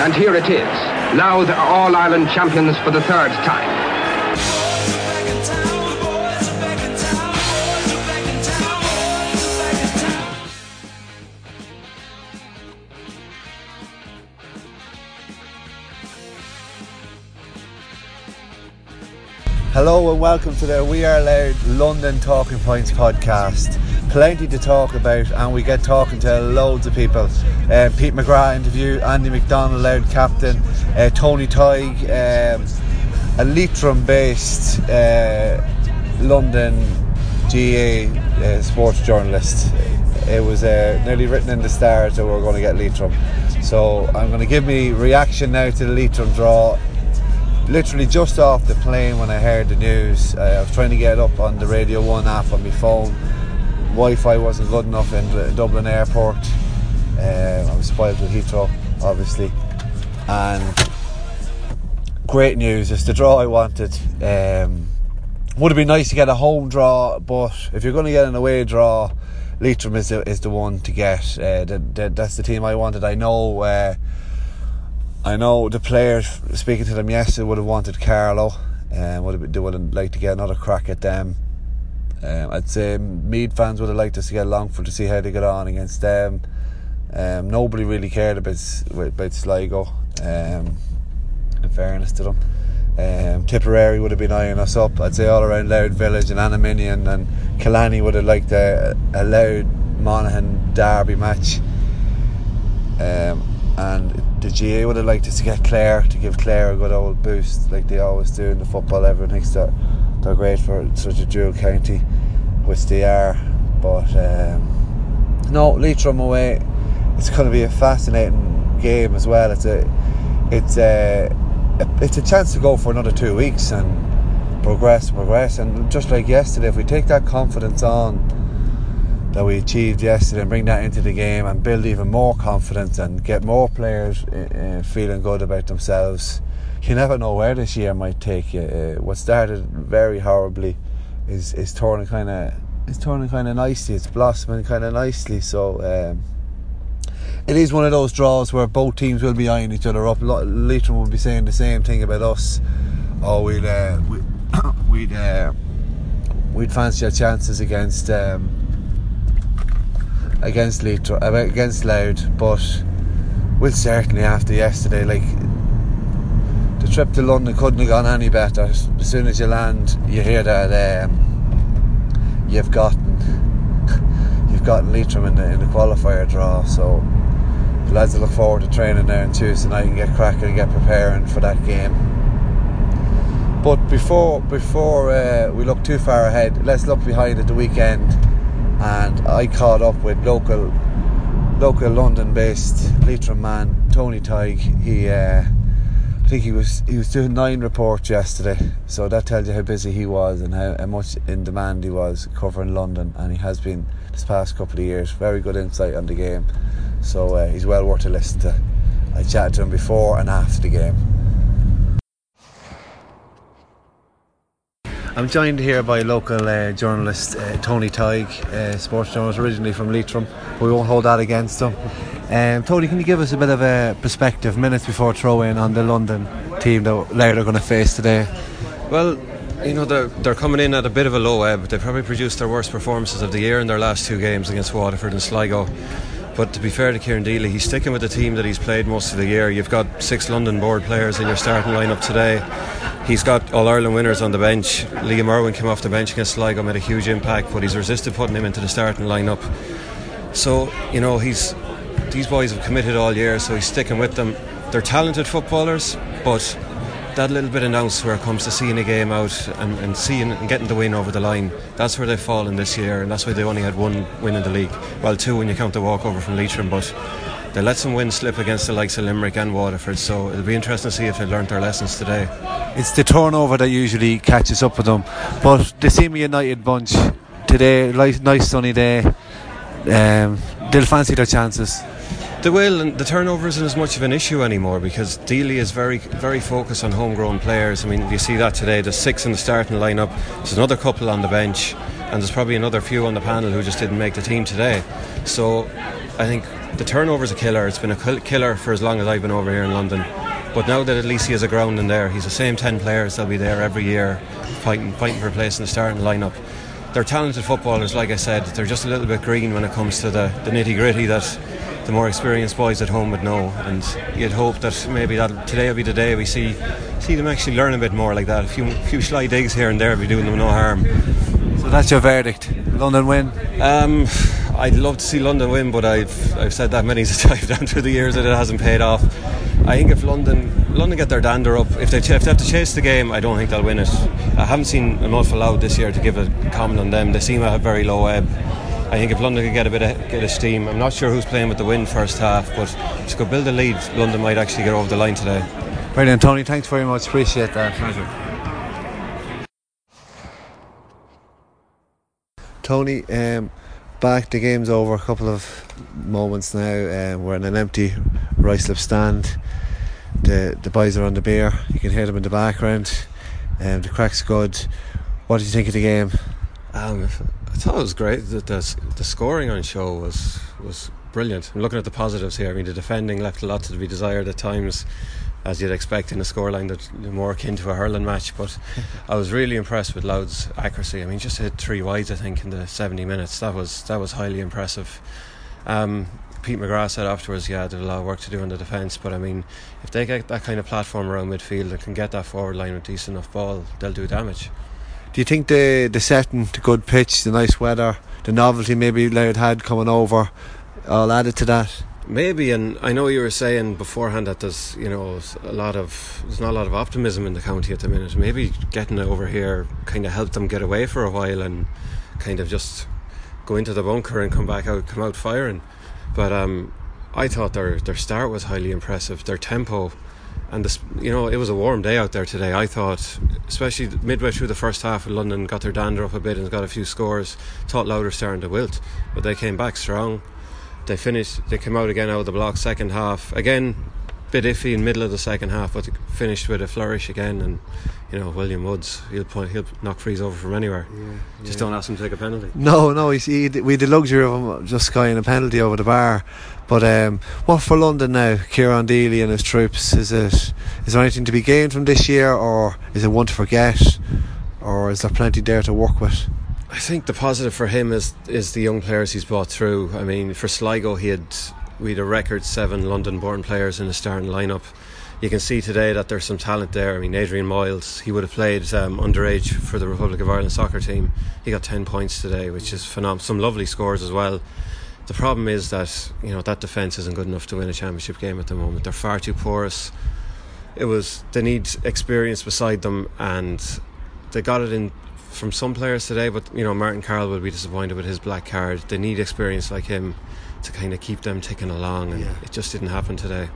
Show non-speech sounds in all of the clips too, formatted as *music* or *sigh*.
And here it is. Louth are All-Ireland champions for the third time. Hello and welcome to the We Are Louth London Talking Points podcast. Plenty to talk about, and we get talking to loads of people. Um, Pete McGrath interview, Andy McDonnell, Louth captain, uh, Tony Tighe, um, a Leitrim based uh, London GA uh, sports journalist. It was uh, nearly written in the stars that we were going to get Leitrim. So I'm going to give me reaction now to the Leitrim draw literally just off the plane when I heard the news. Uh, I was trying to get up on the Radio 1 app on my phone. Wi Fi wasn't good enough in the Dublin airport. Uh, I was spoiled with Heathrow, obviously. And great news. It's the draw I wanted. Um, would have been nice to get a home draw, but if you're going to get an away draw, Leitrim is the, is the one to get. Uh, the, the, that's the team I wanted. I know. Uh, I know the players speaking to them yesterday would have wanted Carlow, and um, would have, they would have liked to get another crack at them. Um, I'd say Meath fans would have liked us to get Longford to see how they get on against them. Um, nobody really cared about about Sligo. Um, in fairness to them, um, Tipperary would have been eyeing us up. I'd say all around Louth Village and Annaminian and Killarney would have liked a, a Louth Monaghan derby match. Um, and the GA would have liked us to get Clare to give Clare a good old boost like they always do in the football everyone thinks that they're great for such a dual county which they are but um, no Leitrim away it's going to be a fascinating game as well it's a it's a, it's a chance to go for another two weeks and progress progress and just like yesterday if we take that confidence on that we achieved yesterday and bring that into the game and build even more confidence and get more players uh, feeling good about themselves. You never know where this year might take you. Uh, what started very horribly is is turning kind of it's turning kind of nicely. It's blossoming kind of nicely. So. Um, it is one of those draws where both teams will be eyeing each other up. Leitrim will be saying the same thing about us. Oh, we'd uh, we, *coughs* we'd uh, we'd fancy our chances against um, against Leitrim, against Louth, but we'll certainly after yesterday, like the trip to London couldn't have gone any better. As soon as you land, you hear that um, you've gotten *laughs* you've gotten Leitrim in the in the qualifier draw. So lads look forward to training there on Tuesday night and get cracking and get preparing for that game. But before before uh, we look too far ahead, let's look behind at the weekend and I caught up with local local London based Leitrim man Tony Tighe he uh, I think he was he was doing nine reports yesterday so that tells you how busy he was and how, how much in demand he was covering London and he has been this past couple of years very good insight on the game so uh, he's well worth a listen to I chatted to him before and after the game I'm joined here by local uh, journalist uh, Tony Tighe, uh, sports journalist originally from Leitrim. We won't hold that against him. Um, Tony, can you give us a bit of a perspective, minutes before throw in, on the London team that are going to face today? Well, you know they're they're coming in at a bit of a low ebb. They probably produced their worst performances of the year in their last two games against Waterford and Sligo. But to be fair to Kieran Deely, he's sticking with the team that he's played most of the year. You've got six London board players in your starting lineup today. He's got All Ireland winners on the bench. Liam Irwin came off the bench against Sligo, made a huge impact, but he's resisted putting him into the starting lineup. So, you know, he's these boys have committed all year, so he's sticking with them. They're talented footballers, but that little bit of nous where it comes to seeing a game out and, and seeing and getting the win over the line, that's where they've fallen this year, and that's why they only had one win in the league. Well, two when you count the walkover from Leitrim, but they let some wins slip against the likes of Limerick and Waterford, so it'll be interesting to see if they learnt their lessons today. It's the turnover that usually catches up with them, but they seem a united bunch today. Nice sunny day. Um, they'll fancy their chances. They will, and the turnover isn't as much of an issue anymore because Deely is very, very focused on homegrown players. I mean, you see that today. There's six in the starting lineup. There's another couple on the bench, and there's probably another few on the panel who just didn't make the team today. So, I think the turnover's a killer. It's been a killer for as long as I've been over here in London. But now that at least he has a ground in there, he's the same ten players that'll be there every year, fighting, fighting for a place in the starting lineup. They're talented footballers, like I said. They're just a little bit green when it comes to the, the nitty gritty that the more experienced boys at home would know. And you'd hope that maybe that today will be the day we see see them actually learn a bit more like that. A few few sly digs here and there will be doing them no harm. So that's your verdict. London win. Um, I'd love to see London win, but I've I've said that many *laughs* times down through the years that it hasn't paid off. I think if London London get their dander up, if they, ch- if they have to chase the game, I don't think they'll win it. I haven't seen an awful lot this year to give a comment on them. They seem to have very low ebb. I think if London can get a bit of get a steam, I'm not sure who's playing with the wind first half, but to go build a lead, London might actually get over the line today. Brilliant, Tony. Thanks very much. Appreciate that. Pleasure. Tony, um, back the game's over. A couple of moments now. Um, we're in an empty Ruislip stand. The the boys are on the beer. You can hear them in the background. Um, the crack's good. What did you think of the game? Um, I thought it was great. The, the, the scoring on show was was brilliant. I'm looking at the positives here. I mean, the defending left a lot to be desired at times, as you'd expect in a scoreline that's more akin to a hurling match. But *laughs* I was really impressed with Louth's accuracy. I mean, just hit three wides, I think, in the 70 minutes. That was that was highly impressive. Um, Pete McGrath said afterwards, yeah, there's a lot of work to do in the defence, but I mean, if they get that kind of platform around midfield and can get that forward line with decent enough ball, they'll do damage. Do you think the the setting, the good pitch, the nice weather, the novelty maybe Louth had coming over, all added to that? Maybe, and I know you were saying beforehand that there's you know a lot of there's not a lot of optimism in the county at the minute. Maybe getting it over here kind of helped them get away for a while and kind of just go into the bunker and come back out, come out firing. But um, I thought their their start was highly impressive. Their tempo and this, you know, it was a warm day out there today. I thought, especially midway through the first half, London got their dander up a bit and got a few scores. Thought Louth starting to wilt, but they came back strong. They finished. They came out again out of the block second half. Again, bit iffy in middle of the second half, but finished with a flourish again. And you know, William Woods, he'll point, he'll knock frees over from anywhere. Yeah, just yeah. don't ask him to take a penalty. No, no, he's, he, we had the luxury of him just skying a penalty over the bar. But um, what for London now? Kieran Deely and his troops. Is it? Is there anything to be gained from this year, or is it one to forget, or is there plenty there to work with? I think the positive for him is is the young players he's brought through. I mean, for Sligo, he had we had a record seven London-born players in the starting lineup. You can see today that there's some talent there. I mean, Adrian Miles, he would have played um, underage for the Republic of Ireland soccer team. He got 10 points today, which is phenomenal. Some lovely scores as well. The problem is that you know that defence isn't good enough to win a championship game at the moment. They're far too porous. It was they need experience beside them, and they got it in from some players today. But you know Martin Carroll will be disappointed with his black card. They need experience like him to kind of keep them ticking along, and yeah. it just didn't happen today.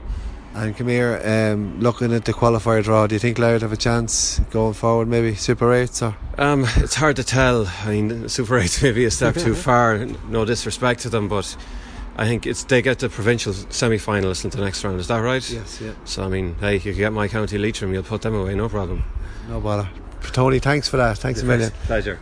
And come here, um, looking at the qualifier draw, do you think Louth have a chance going forward, maybe Super 8s? Or? Um, it's hard to tell. I mean, Super 8s maybe a step too *laughs* far, no disrespect to them, but I think it's they get the provincial semi finalists into the next round, is that right? Yes, yeah. So, I mean, hey, you get my county Leitrim, you'll put them away, no problem. No bother. Tony, thanks for that. Thanks a million. Pleasure.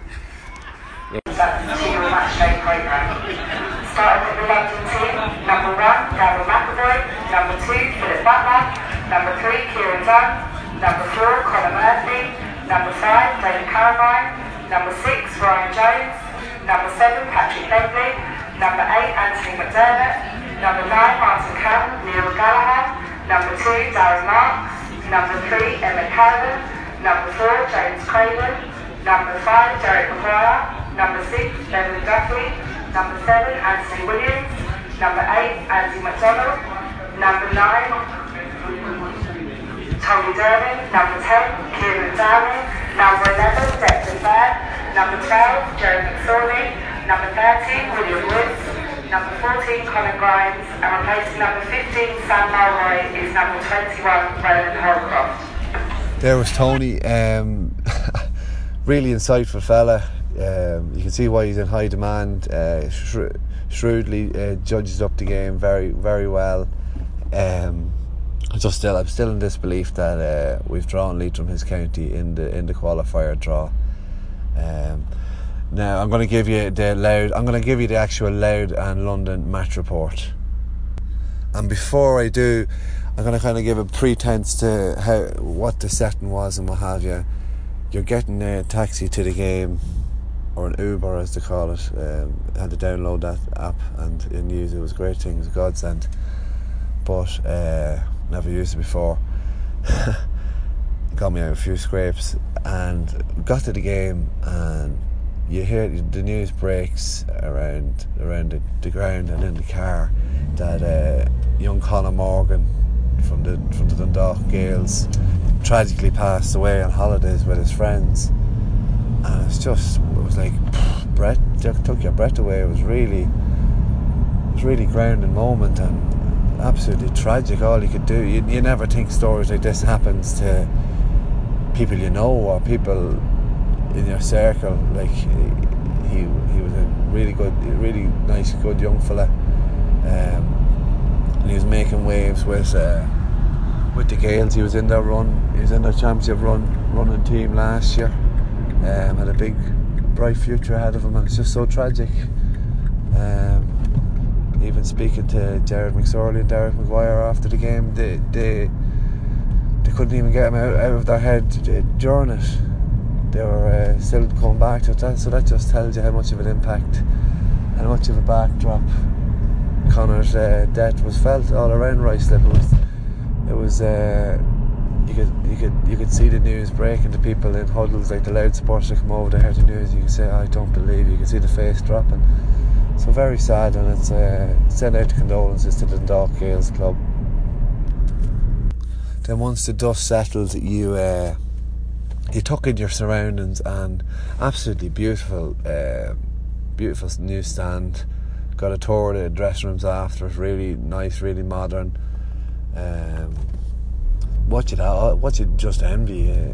Starting with the London team, number one, Gavin McAvoy, number two, Philip Butler, number three, Kieran Dunn, number four, Conor Murphy, number five, David Carradine, number six, Ryan Jones, number seven, Patrick Bentley, number eight, Anthony McDermott, Number 9, Martin Cannon, Neil Gallagher. Number 2, Darren Marks. Number 3, Emmet Carolan. Number 4, James Craven. Number 5, Derek Maguire. Number 6, Bevan Duffy. Number 7, Anthony Williams. Number 8, Andy McDonnell. Number 9, Tommy Durnin. Number 10, Kieran Downey. Number 11, Declan Byrne. Number 12, Jeremy McSorley. Number 13, William Woods. Number 14, Conor Grimes. And replacing number 15, Sam Mulroy, is number 21, Ronan Holcroft. There was Tony, um, *laughs* really insightful fella. Um, you can see why he's in high demand. Uh, shrewdly uh, judges up the game very, very well. Um, just still, I'm still in disbelief that uh, we've drawn Leitrim his county in the in the qualifier draw. Um, now I'm going to give you the Louth. I'm going to give you the actual Louth and London match report. And before I do, I'm going to kind of give a pretense to how what the setting was and what have you. You're getting a taxi to the game, or an Uber as they call it. Um, had to download that app and, and use it. It was a great thing. It was a godsend. But uh, never used it before. *laughs* Got me out a few scrapes and got to the game and you hear the news breaks around around the, the ground and in the car that uh, young Conor Morgan from the from the Dundalk Gaels tragically passed away on holidays with his friends and it's just it was like *sighs* breath took your breath away. It was really it was really grounding moment and absolutely tragic. All you could do you, you never think stories like this happens to people you know or people in your circle. Like he he was a really good really nice good young fella. Um, and he was making waves with uh, with the Gaels he was in their run he was in their championship run running team last year um, had a big bright future ahead of him and it's just so tragic. Um, even speaking to Jared McSorley and Derek McGuire after the game they, they they couldn't even get him out, out of their head during it. They were uh, still coming back to that so that just tells you how much of an impact and how much of a backdrop Connor's uh, death was felt all around Ruislip it was it was uh, you could you could you could see the news breaking to people in huddles like the Louth supporters that come over to hear the news you can say I don't believe you. Can see the face dropping. So very sad and it's uh, send out condolences to the Dundalk Gaels club. Then once the dust settled you uh, you took in your surroundings and absolutely beautiful uh, beautiful newsstand. Got a tour of the dressing rooms after it really nice really modern. Um, what you what you just envy uh,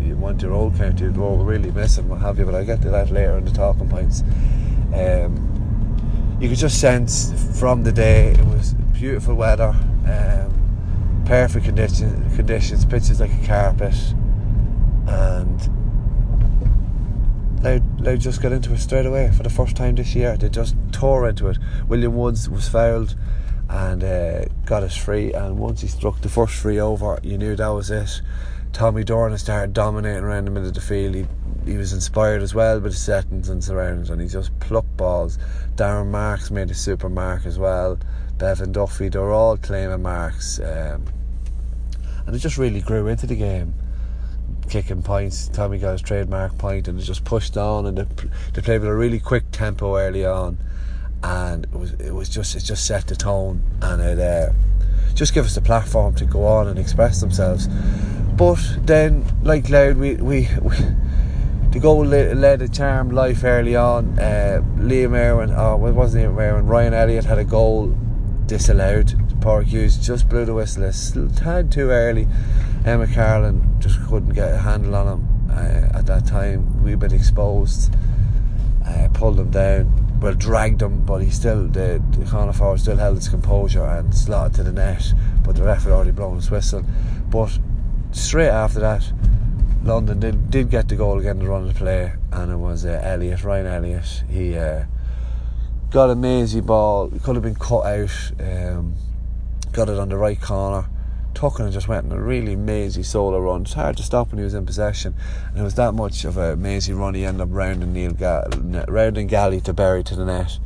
you want your old county to go really miss it what have you but I'll get to that later in the talking points um, you could just sense from the day it was beautiful weather um, perfect conditions conditions pitches like a carpet and they they just got into it straight away for the first time this year. They just tore into it. William Woods was fouled and uh, got us free. And once he struck the first free over, you knew that was it. Tommy Durnin started dominating around the middle of the field. He he was inspired as well by the settings and surroundings, and he just plucked balls. Darren Marks made a super mark as well. Bevan Duffy, they were all claiming marks, um, and it just really grew into the game kicking points. Tommy got his trademark point and it just pushed on and they, they played with a really quick tempo early on and it was it was just it just set the tone and it uh, just gave us the platform to go on and express themselves. But then, like Louth, we we, we the goal led, a charmed life early on. Uh, Liam Irwin, oh, it wasn't Liam Irwin, Ryan Elliott had a goal disallowed. Park Hughes just blew the whistle a tad too early. Emmet Carolan just couldn't get a handle on him uh, at that time. We've been exposed, uh, pulled him down, well dragged him, but he still the, the forward still held his composure and slotted to the net. But the referee already blown his whistle. But straight after that, London did, did get the goal again to run the play, and it was uh, Elliott, Ryan Elliott. He uh, got a mazy ball, could have been cut out, um, got it on the right corner Tucken just went on a really mazy solo run. It's hard to stop when he was in possession, and it was that much of a mazy run. He ended up rounding Neil Ga- rounding Galley to bury to the net.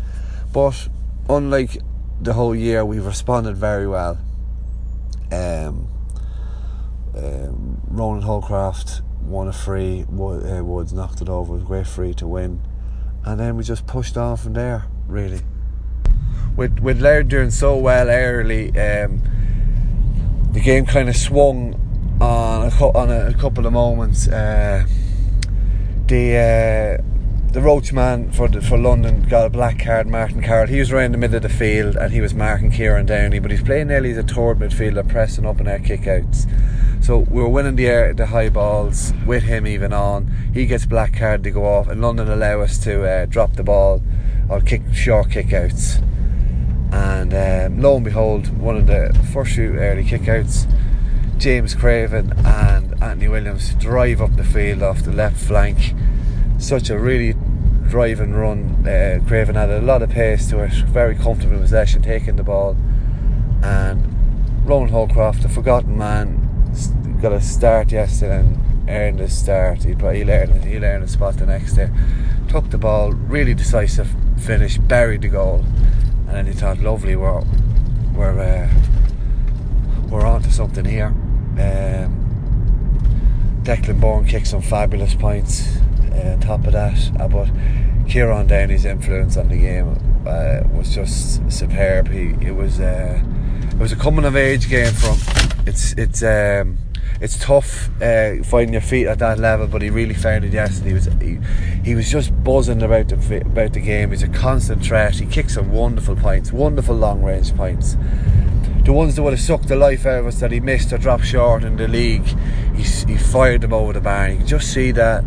But unlike the whole year we've responded very well. Um, um, Ronan Holcroft won a free. uh, Woods knocked it over. It was a great free to win, and then we just pushed on from there. Really, with with Laird doing so well early, um, the game kind of swung on a, on a, couple of moments. Uh, the uh, the roach man for the, for London got a black card, Martin Carroll. He was around the middle of the field and he was marking Kieran Downey, but he's playing nearly as a third midfielder, pressing up in our kickouts. So we were winning the air, the high balls with him even on. He gets black card to go off, and London allow us to uh, drop the ball or kick short kickouts. And um, lo and behold, one of the first few early kickouts, James Craven and Anthony Williams drive up the field off the left flank. Such a really drive and run. Uh, Craven had a lot of pace to it, very comfortable possession, taking the ball. And Ronan Holcroft, the forgotten man, got a start yesterday and earned a start. He'll, he'll, earn, he'll earn a spot the next day. Took the ball, really decisive finish, buried the goal, and he thought, lovely, we're we're uh, we're on to something here. Um, Declan Byrne kicked some fabulous points. Uh, top of that, uh, but Kieran Downey's influence on the game uh, was just superb. He it was uh, it was a coming of age game from it's it's um, it's tough uh, finding your feet at that level, but he really found it yesterday. He was he, he was just buzzing about the about the game. He's a constant threat. He kicks some wonderful points, wonderful long range points. The ones that would have sucked the life out of us that he missed or dropped short in the league, he, he fired them over the bar. You can just see that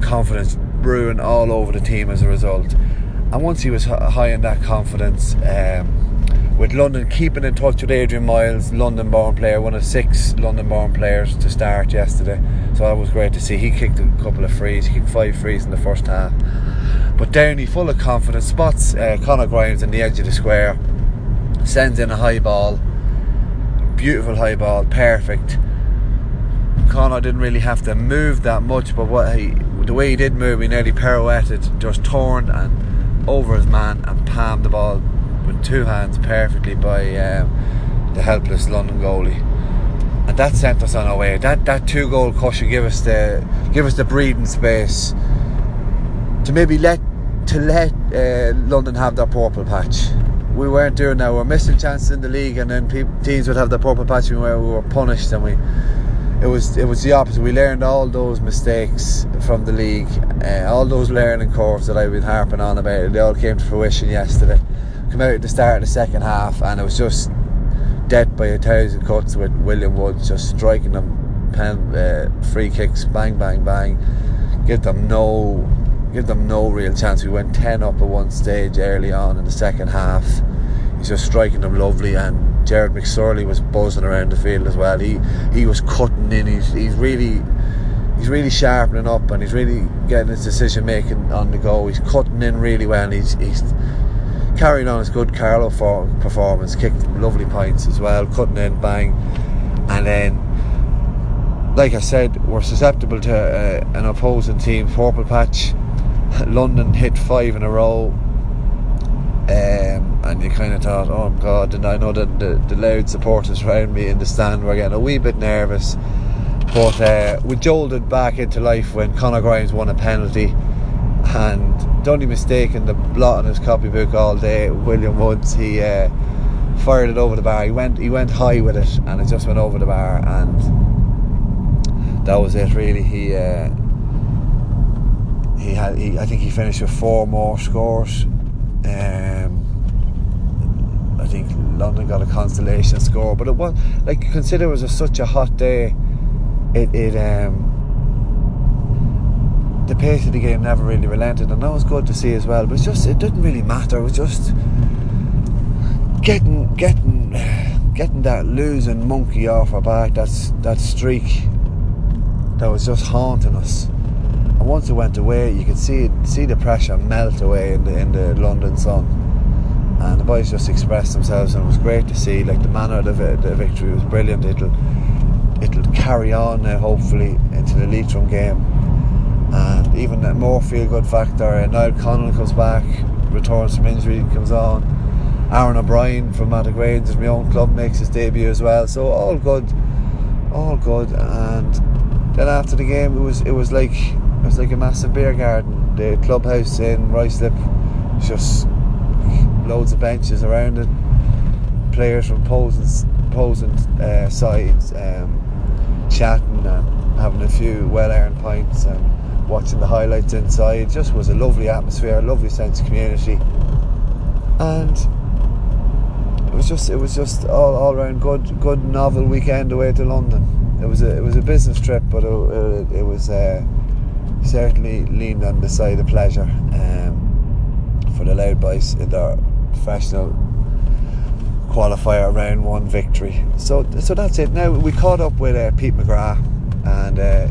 confidence brewing all over the team as a result. And once he was high in that confidence, um, with London keeping in touch with Adrian Miles, London born player, one of six London born players to start yesterday. So that was great to see. He kicked a couple of frees, he kicked five frees in the first half. But Downey, full of confidence, spots uh, Conor Grimes on the edge of the square, sends in a high ball, beautiful high ball, perfect. Conor didn't really have to move that much, but what he, the way he did move, he nearly pirouetted, just turned and over his man and palmed the ball with two hands perfectly by um, the helpless London goalie. And that sent us on our way. That that two goal cushion give us the give us the breathing space to maybe let to let uh, London have their purple patch. We weren't doing that. We were missing chances in the league, and then pe- teams would have the purple patch, and we were, we were punished. And we it was it was the opposite. We learned all those mistakes from the league, uh, all those learning curves that I've been harping on about. They all came to fruition yesterday come out at the start of the second half, and it was just dead by a thousand cuts with William Woods just striking them pen uh, free kicks, bang, bang, bang. Give them no, give them no real chance. We went ten up at one stage early on in the second half. He's just striking them lovely, and Jared McSorley was buzzing around the field as well. He he was cutting in. He's he's really he's really sharpening up and he's really getting his decision making on the go. He's cutting in really well. he's he's carrying on his good Carlow for performance, kicked lovely points as well, cutting in, bang, and then, like I said, we're susceptible to uh, an opposing team purple patch. *laughs* London hit five in a row, um, and you kind of thought, oh God, and I know that the, the Louth supporters around me in the stand were getting a wee bit nervous. But uh, we jolted back into life when Conor Grimes won a penalty and don't be mistaken the blot on his copybook all day William Woods he uh, fired it over the bar. He went he went high with it and it just went over the bar and that was it really. He uh, he had he, I think he finished with four more scores. Um, I think London got a constellation score but it was like consider it was a, such a hot day. It, it um the pace of the game never really relented, and that was good to see as well. But it's just it didn't really matter. It was just getting getting *sighs* getting that losing monkey off our back. That's that streak that was just haunting us. And once it went away, you could see see the pressure melt away in the in the London sun. And the boys just expressed themselves, and it was great to see. Like the manner of the, the victory was brilliant. It'll it'll carry on now, hopefully, into the Leitrim game and even a more feel good factor. Uh, Niall Connell comes back, returns from injury, comes on, Aaron O'Brien from Mattock Rangers, my own club, makes his debut as well. So all good, all good. And then after the game, it was it was like it was like a massive beer garden. The clubhouse in Ruislip, just loads of benches around it. Players from opposing opposing uh, sides um, chatting and having a few well-earned pints and watching the highlights inside. It just was a lovely atmosphere, a lovely sense of community, and it was just it was just all, all around good good novel weekend away to London. It was a it was a business trip, but it, it, it was uh, certainly leaned on the side of pleasure um, for the Louth Boys in their professional qualifier round one victory. So so that's it. Now we caught up with uh, Pete McGrath, and uh,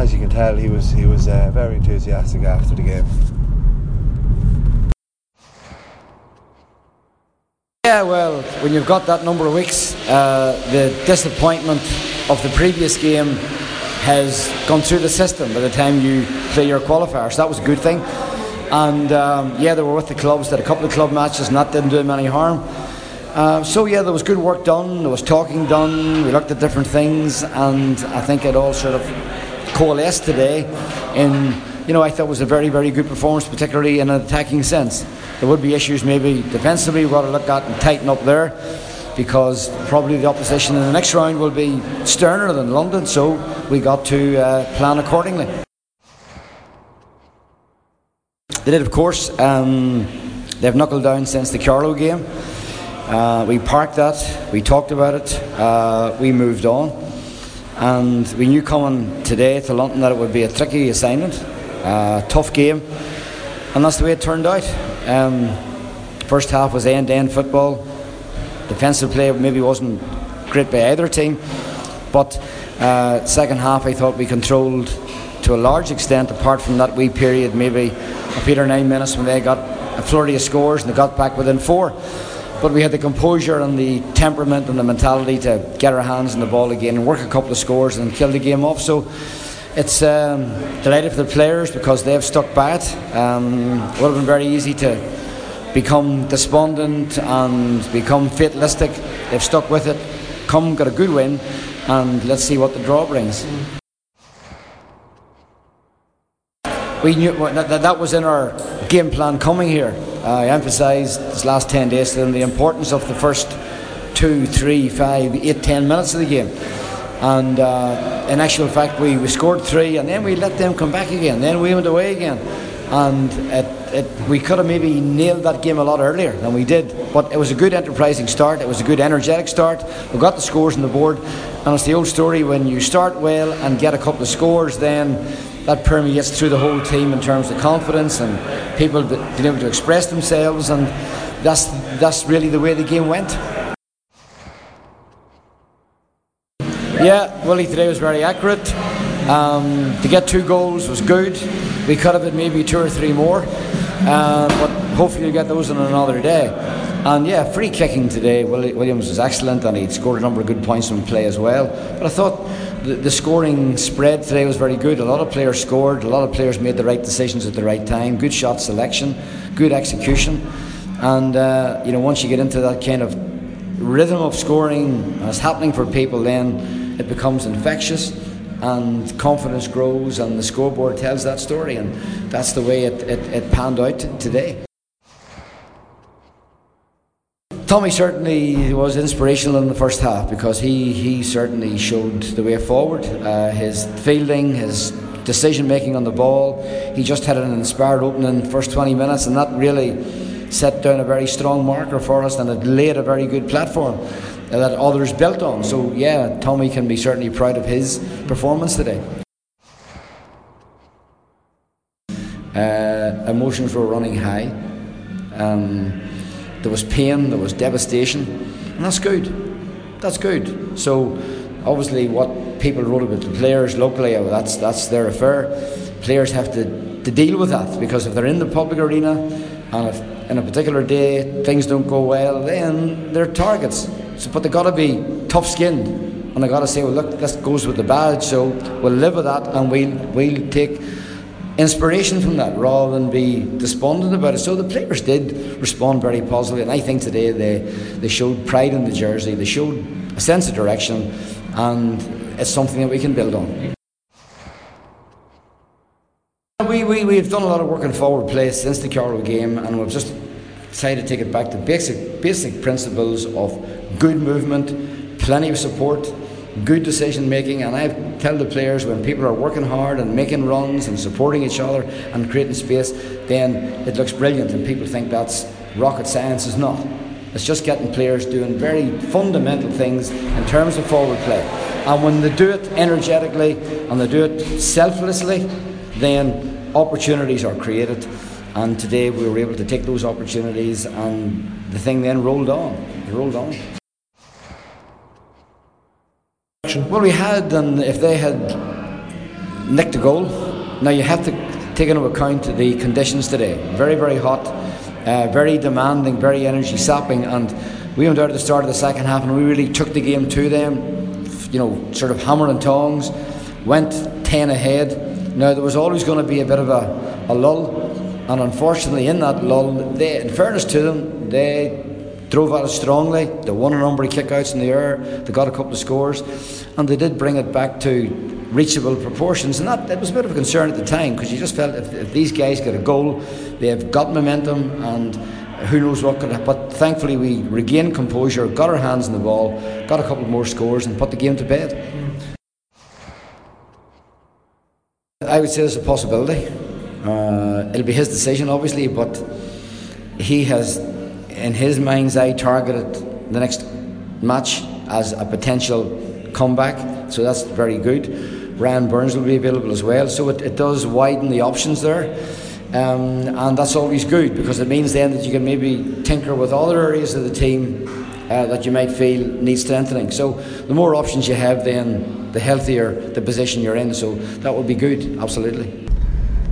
as you can tell, he was he was uh, very enthusiastic after the game. Yeah, well, when you've got that number of weeks, uh, the disappointment of the previous game has gone through the system by the time you play your qualifiers. That was a good thing. And um, yeah, they were with the clubs, did a couple of club matches, and that didn't do them any harm. Uh, so yeah, there was good work done, there was talking done, we looked at different things, and I think it all sort of coalesced today in, you know, I thought was a very, very good performance, particularly in an attacking sense. There would be issues maybe defensively we've got to look at and tighten up there because probably the opposition in the next round will be sterner than London, so we got to uh, plan accordingly. They did, of course. Um, they've knuckled down since the Carlow game. Uh, we parked that, we talked about it, uh, we moved on, and we knew coming today to London that it would be a tricky assignment, uh, tough game, and that's the way it turned out. Um, first half was end to end football. Defensive play maybe wasn't great by either team, but uh, second half I thought we controlled to a large extent, apart from that wee period, maybe of eight or nine minutes when they got a flurry of scores and they got back within four. But we had the composure and the temperament and the mentality to get our hands on the ball again and work a couple of scores and kill the game off. So it's um, delighted for the players because they've stuck by it. Um, it would have been very easy to become despondent and become fatalistic. They've stuck with it, come, got a good win, and let's see what the draw brings. We knew that, that was in our game plan coming here. I emphasised this last 10 days to the importance of the first two, three, five, eight, ten minutes of the game. And uh, in actual fact, we, we scored three and then we let them come back again. Then we went away again. And it, it, we could have maybe nailed that game a lot earlier than we did. But it was a good enterprising start. It was a good energetic start. We got the scores on the board. And it's the old story when you start well and get a couple of scores, then that permeates through the whole team in terms of confidence and people being able to express themselves. And that's, that's really the way the game went. Yeah, Willie today was very accurate. Um, to get two goals was good. We could have had maybe two or three more, uh, but hopefully we'll get those on another day. And yeah, free kicking today, Williams was excellent and he scored a number of good points from play as well. But I thought the, scoring spread today was very good. A lot of players scored, a lot of players made the right decisions at the right time, good shot selection, good execution. And uh, you know, once you get into that kind of rhythm of scoring, it's happening for people, then it becomes infectious and confidence grows and the scoreboard tells that story and that's the way it, it, it panned out today. Tommy certainly was inspirational in the first half because he, he certainly showed the way forward. Uh, his fielding, his decision making on the ball, he just had an inspired opening first 20 minutes, and that really set down a very strong marker for us and it laid a very good platform that others built on. So, yeah, Tommy can be certainly proud of his performance today. Uh, emotions were running high. Um, there was pain, there was devastation, and that's good. That's good. So, obviously, what people wrote about the players locally, oh, that's that's their affair. Players have to, to deal with that because if they're in the public arena and if in a particular day things don't go well, then they're targets. So, but they've got to be tough skinned and they've got to say, well, look, this goes with the badge, so we'll live with that and we'll, we'll take inspiration from that rather than be despondent about it. So the players did respond very positively, and I think today they, they showed pride in the jersey, they showed a sense of direction, and it's something that we can build on. We, we, we've done a lot of work in forward play since the Carlow game, and we've just decided to take it back to basic, basic principles of good movement, plenty of support, good decision making. And I tell the players when people are working hard and making runs and supporting each other and creating space, then it looks brilliant, and people think that's rocket science. Is not. It's just getting players doing very fundamental things in terms of forward play. And when they do it energetically and they do it selflessly, then opportunities are created. And today we were able to take those opportunities, and the thing then rolled on. It rolled on. Well, we had, and if they had nicked a goal, now you have to take into account the conditions today. Very, very hot, uh, very demanding, very energy sapping, and we went out at the start of the second half and we really took the game to them, you know, sort of hammer and tongs, went 10 ahead. Now, there was always going to be a bit of a, a lull, and unfortunately, in that lull, they, in fairness to them, they drove at it strongly. They won a number of kickouts in the air. They got a couple of scores, and they did bring it back to reachable proportions. And that, that was a bit of a concern at the time because you just felt if, if these guys get a goal, they've got momentum and who knows what could happen. But thankfully, we regained composure, got our hands on the ball, got a couple more scores, and put the game to bed. I would say there's a possibility. Uh, it'll be his decision, obviously, but he has in his mind's eye, targeted the next match as a potential comeback. So that's very good. Ryan Burns will be available as well. So it, it does widen the options there. Um, and that's always good because it means then that you can maybe tinker with other areas of the team uh, that you might feel need strengthening. So the more options you have, then the healthier the position you're in. So that would be good, absolutely.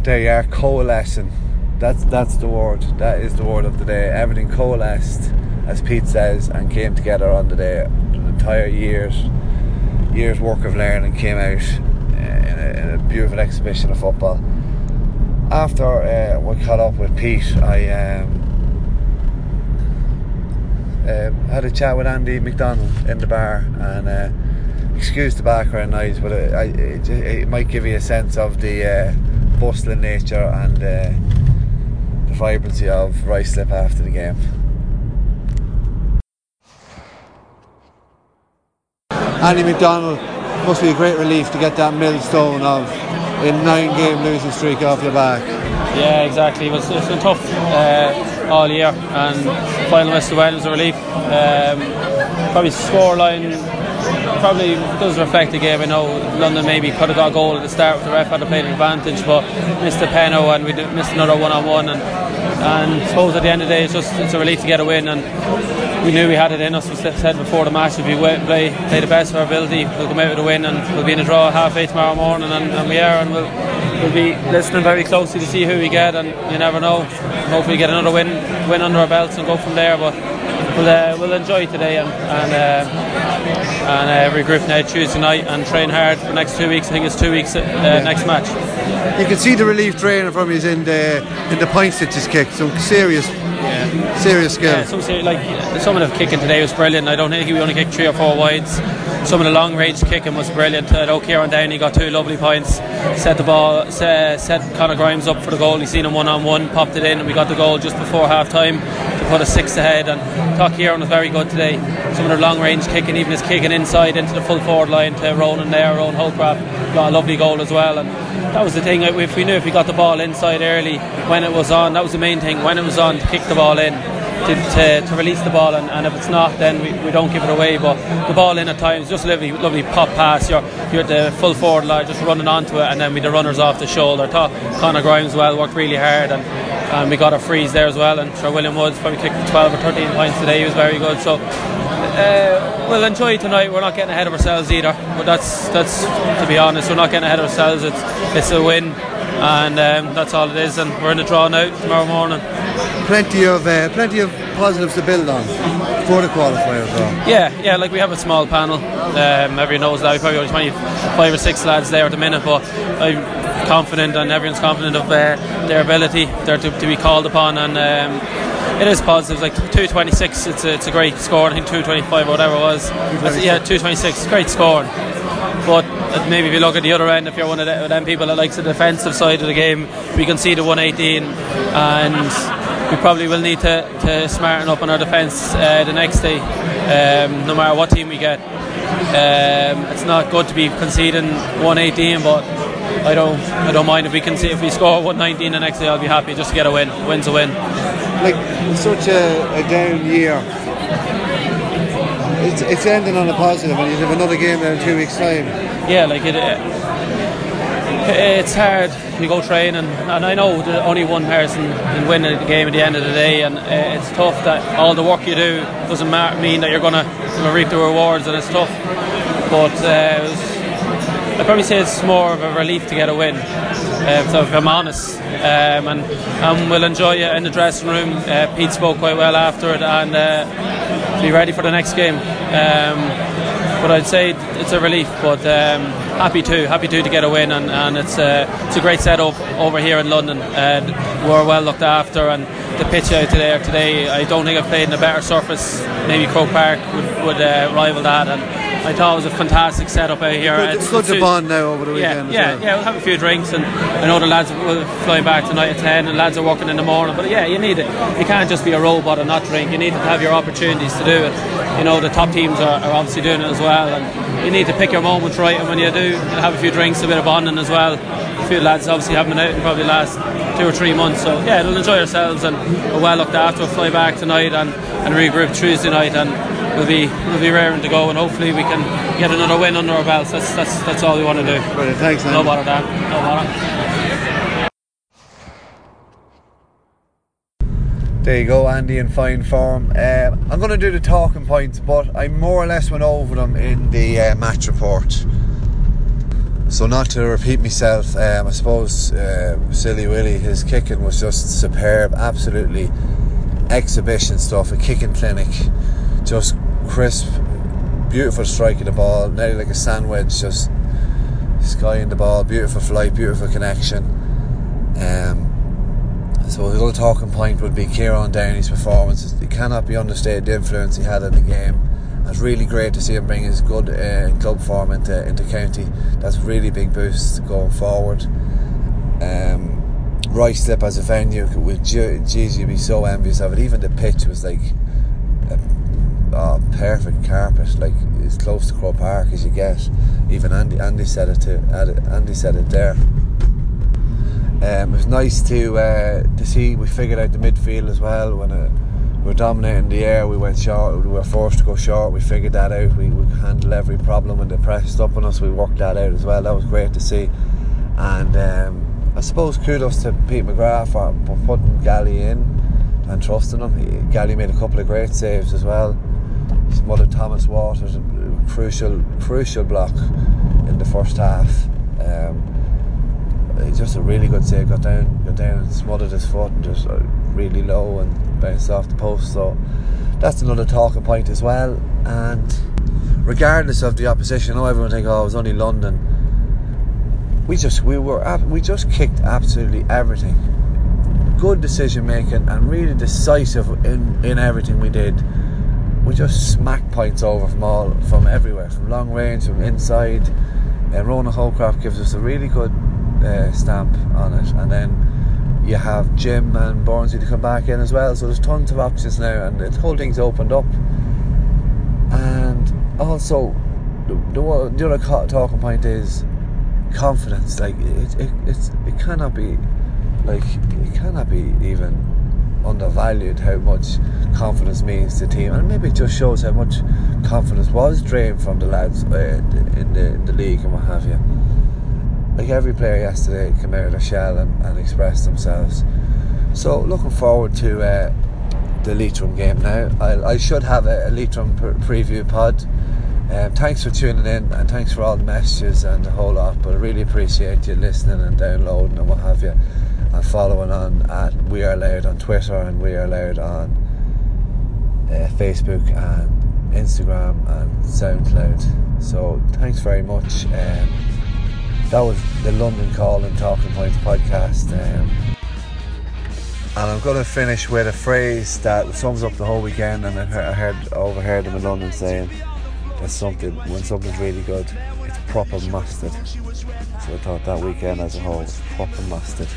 They are, coalescing that's that's the word. That is the word of the day. Everything coalesced, as Pete says, and came together on the day. The entire years years work of learning came out uh, in a, in a beautiful exhibition of football. After uh, we caught up with Pete, I um, uh, had a chat with Andy McDonnell in the bar and. Uh, excuse the background noise, but it, it, it, might give you a sense of the uh, bustling nature and uh, vibrancy of Ruislip after the game. Andy McDonnell must be a great relief to get that millstone of a nine game losing streak off your back. Yeah, exactly. It was, it's been tough uh, all year, and final West of Wales a relief. Um, probably scoreline probably does reflect the game. I know London maybe could have got a goal at the start with the ref had a playing advantage, but missed a penalty and we missed another one on one. And and I suppose at the end of the day, it's just it's a relief to get a win. And we knew we had it in us. We said before the match, if we play play the best of our ability, we'll come out with a win, and we'll be in a draw half eight tomorrow morning, and, and we are, and we'll we'll be listening very closely to see who we get, and you never know. Hopefully, get another win win under our belts and go from there. But we'll uh, we'll enjoy today and and, uh, and uh, every group now Tuesday night and train hard for the next two weeks. I think it's two weeks uh, yeah. next match. You can see the relief training from his in the in the points that he's kicked. Some serious. Yeah. Serious skill. Yeah, some like some of the kicking today was brilliant. I don't think he only kicked three or four wides. Some of the long range kicking was brilliant. Uh, though Kieran Downey got two lovely points. Set the ball, set, set Conor Grimes up for the goal. He seen him one on one, popped it in, and we got the goal just before half time put a six ahead. And Tuck Kieran was very good today. Some of their long range kicking, even his kicking inside into the full forward line to Ronan there, Ronan Holcroft got a lovely goal as well. And that was the thing. If we knew if we got the ball inside early when it was on, that was the main thing. When it was on, to kick the ball in. To, to, to, release the ball and, and, if it's not then we, we don't give it away but the ball in at times just lovely, lovely pop pass you're, you're at the full forward line just running onto it and then with the runners off the shoulder Conor Grimes well worked really hard and and we got a freeze there as well. And sure, William Woods probably kicked 12 or 13 points today. He was very good. So uh, we'll enjoy tonight. We're not getting ahead of ourselves either. But that's that's to be honest, we're not getting ahead of ourselves. It's it's a win. and um, that's all it is. And we're in the draw now tomorrow morning. Plenty of uh, plenty of positives to build on for the qualifiers. Though. Yeah, yeah. Like we have a small panel. Um, everyone knows that. We probably only 25 or six lads there at the minute, but I'm confident, and everyone's confident of uh, their ability there to, to, be called upon, and. Um, it is positive. Like 226, it's a, it's a great score. I think 225 or whatever it was. Yeah, 226, great score. But maybe if you look at the other end, if you're one of them people that likes the defensive side of the game, we can see the 118 and we probably will need to, to smarten up on our defence uh, the next day, um, no matter what team we get. Um, it's not good to be conceding 118, but I don't I don't mind if we can see if we score 119 the next day. I'll be happy just to get a win. Win's a win like such a, a down year. It's, it's ending on a positive, and you have another game there in two weeks' time. Yeah, like it. it's hard. You go train, and, and I know that only one person can win the game at the end of the day, and it's tough that all the work you do doesn't mean that you're going to reap the rewards, and it's tough. But uh, I'd probably say it's more of a relief to get a win uh, so if I'm honest. Um, and, and we'll enjoy it in the dressing room. Uh, Pete spoke quite well after it and uh, be ready for the next game. Um, but I'd say it's a relief, but um, happy to happy to to get a win, and, and it's a it's a great setup over here in London. And we're well looked after, and the pitch out there today, I don't think I've played in a better surface. Maybe Croke Park would, would uh, rival that, and I thought it was a fantastic setup out here. Good, it's good to bond now over the weekend. Yeah, yeah, well. yeah. We'll have a few drinks, and I know the lads will fly back tonight at ten, and lads are working in the morning. But yeah, you need it. You can't just be a robot and not drink. You need to have your opportunities to do it. You know, the top teams are, are obviously doing it as well, and you need to pick your moments right. And when you do, have a few drinks, a bit of bonding as well. A few lads obviously haven't been out in probably the last two or three months. So yeah, we'll enjoy ourselves and we're well looked after. We'll fly back tonight and, and regroup Tuesday night and we'll be we'll be raring to go and hopefully we can get another win under our belts. That's that's that's all we want to do. Brilliant. Thanks, man. No bother, Dan. No bother. There you go, Andy in fine form. Uh, I'm going to do the talking points, but I more or less went over them in the uh, match report. So not to repeat myself, um, I suppose uh, Silly Willy, his kicking was just superb, absolutely exhibition stuff, a kicking clinic, just crisp, beautiful strike of the ball, nearly like a sandwich, just skying the ball, beautiful flight, beautiful connection. Um, so the other talking point would be Kieran Downey's performance. It cannot be understated the influence he had in the game it's really great to see him bring his good uh, club form into into county. That's really big boost going forward. Um, Ruislip as a venue with geez, you'd be so envious of it. Even the pitch was like a oh, perfect carpet, like as close to Croke Park as you get. Even Andy Andy said it to Andy said it there. Um, it was nice to uh, to see we figured out the midfield as well when it we were dominating the air. We went short. We were forced to go short. We figured that out. We, we handled every problem when they pressed up on us. We worked that out as well. That was great to see. And um, I suppose kudos to Pete McGrath for, for putting Gally in and trusting him. Gally made a couple of great saves as well. His mother Thomas Waters, crucial crucial block in the first half. Um, just a really good save. Got down, got down smothered his foot and just really low and bounced off the post. So that's another talking point as well. And regardless of the opposition, I know everyone think, oh, it was only London. We just we were we just kicked absolutely everything. Good decision making and really decisive in in everything we did. We just smacked points over from all from everywhere, from long range, from inside. And Ronan Holcroft gives us a really good uh, stamp on it, and then you have Jim and Barnsley to come back in as well. So there's tons of options now, and the whole thing's opened up. And also, the, the, the other talking point is confidence. Like it, it, it's it cannot be like it cannot be even undervalued how much confidence means to the team, and maybe it just shows how much confidence was drained from the lads uh, in, the, in the league and what have you like every player yesterday came out of their shell and, and expressed themselves. So looking forward to uh, the Leitrim game now. I, I should have a, a Leitrim preview pod Um, thanks for tuning in and thanks for all the messages and the whole lot. But I really appreciate you listening and downloading and what have you, and following on at We Are Loud on Twitter and We Are Loud on uh, Facebook and Instagram and SoundCloud. So thanks very much. Um, that was the London Calling Talking Points podcast. Um, and I'm going to finish with a phrase that sums up the whole weekend. And I heard, overheard them in London saying that something when something's really good, it's proper mustard. So I thought that weekend as a whole was proper mustard.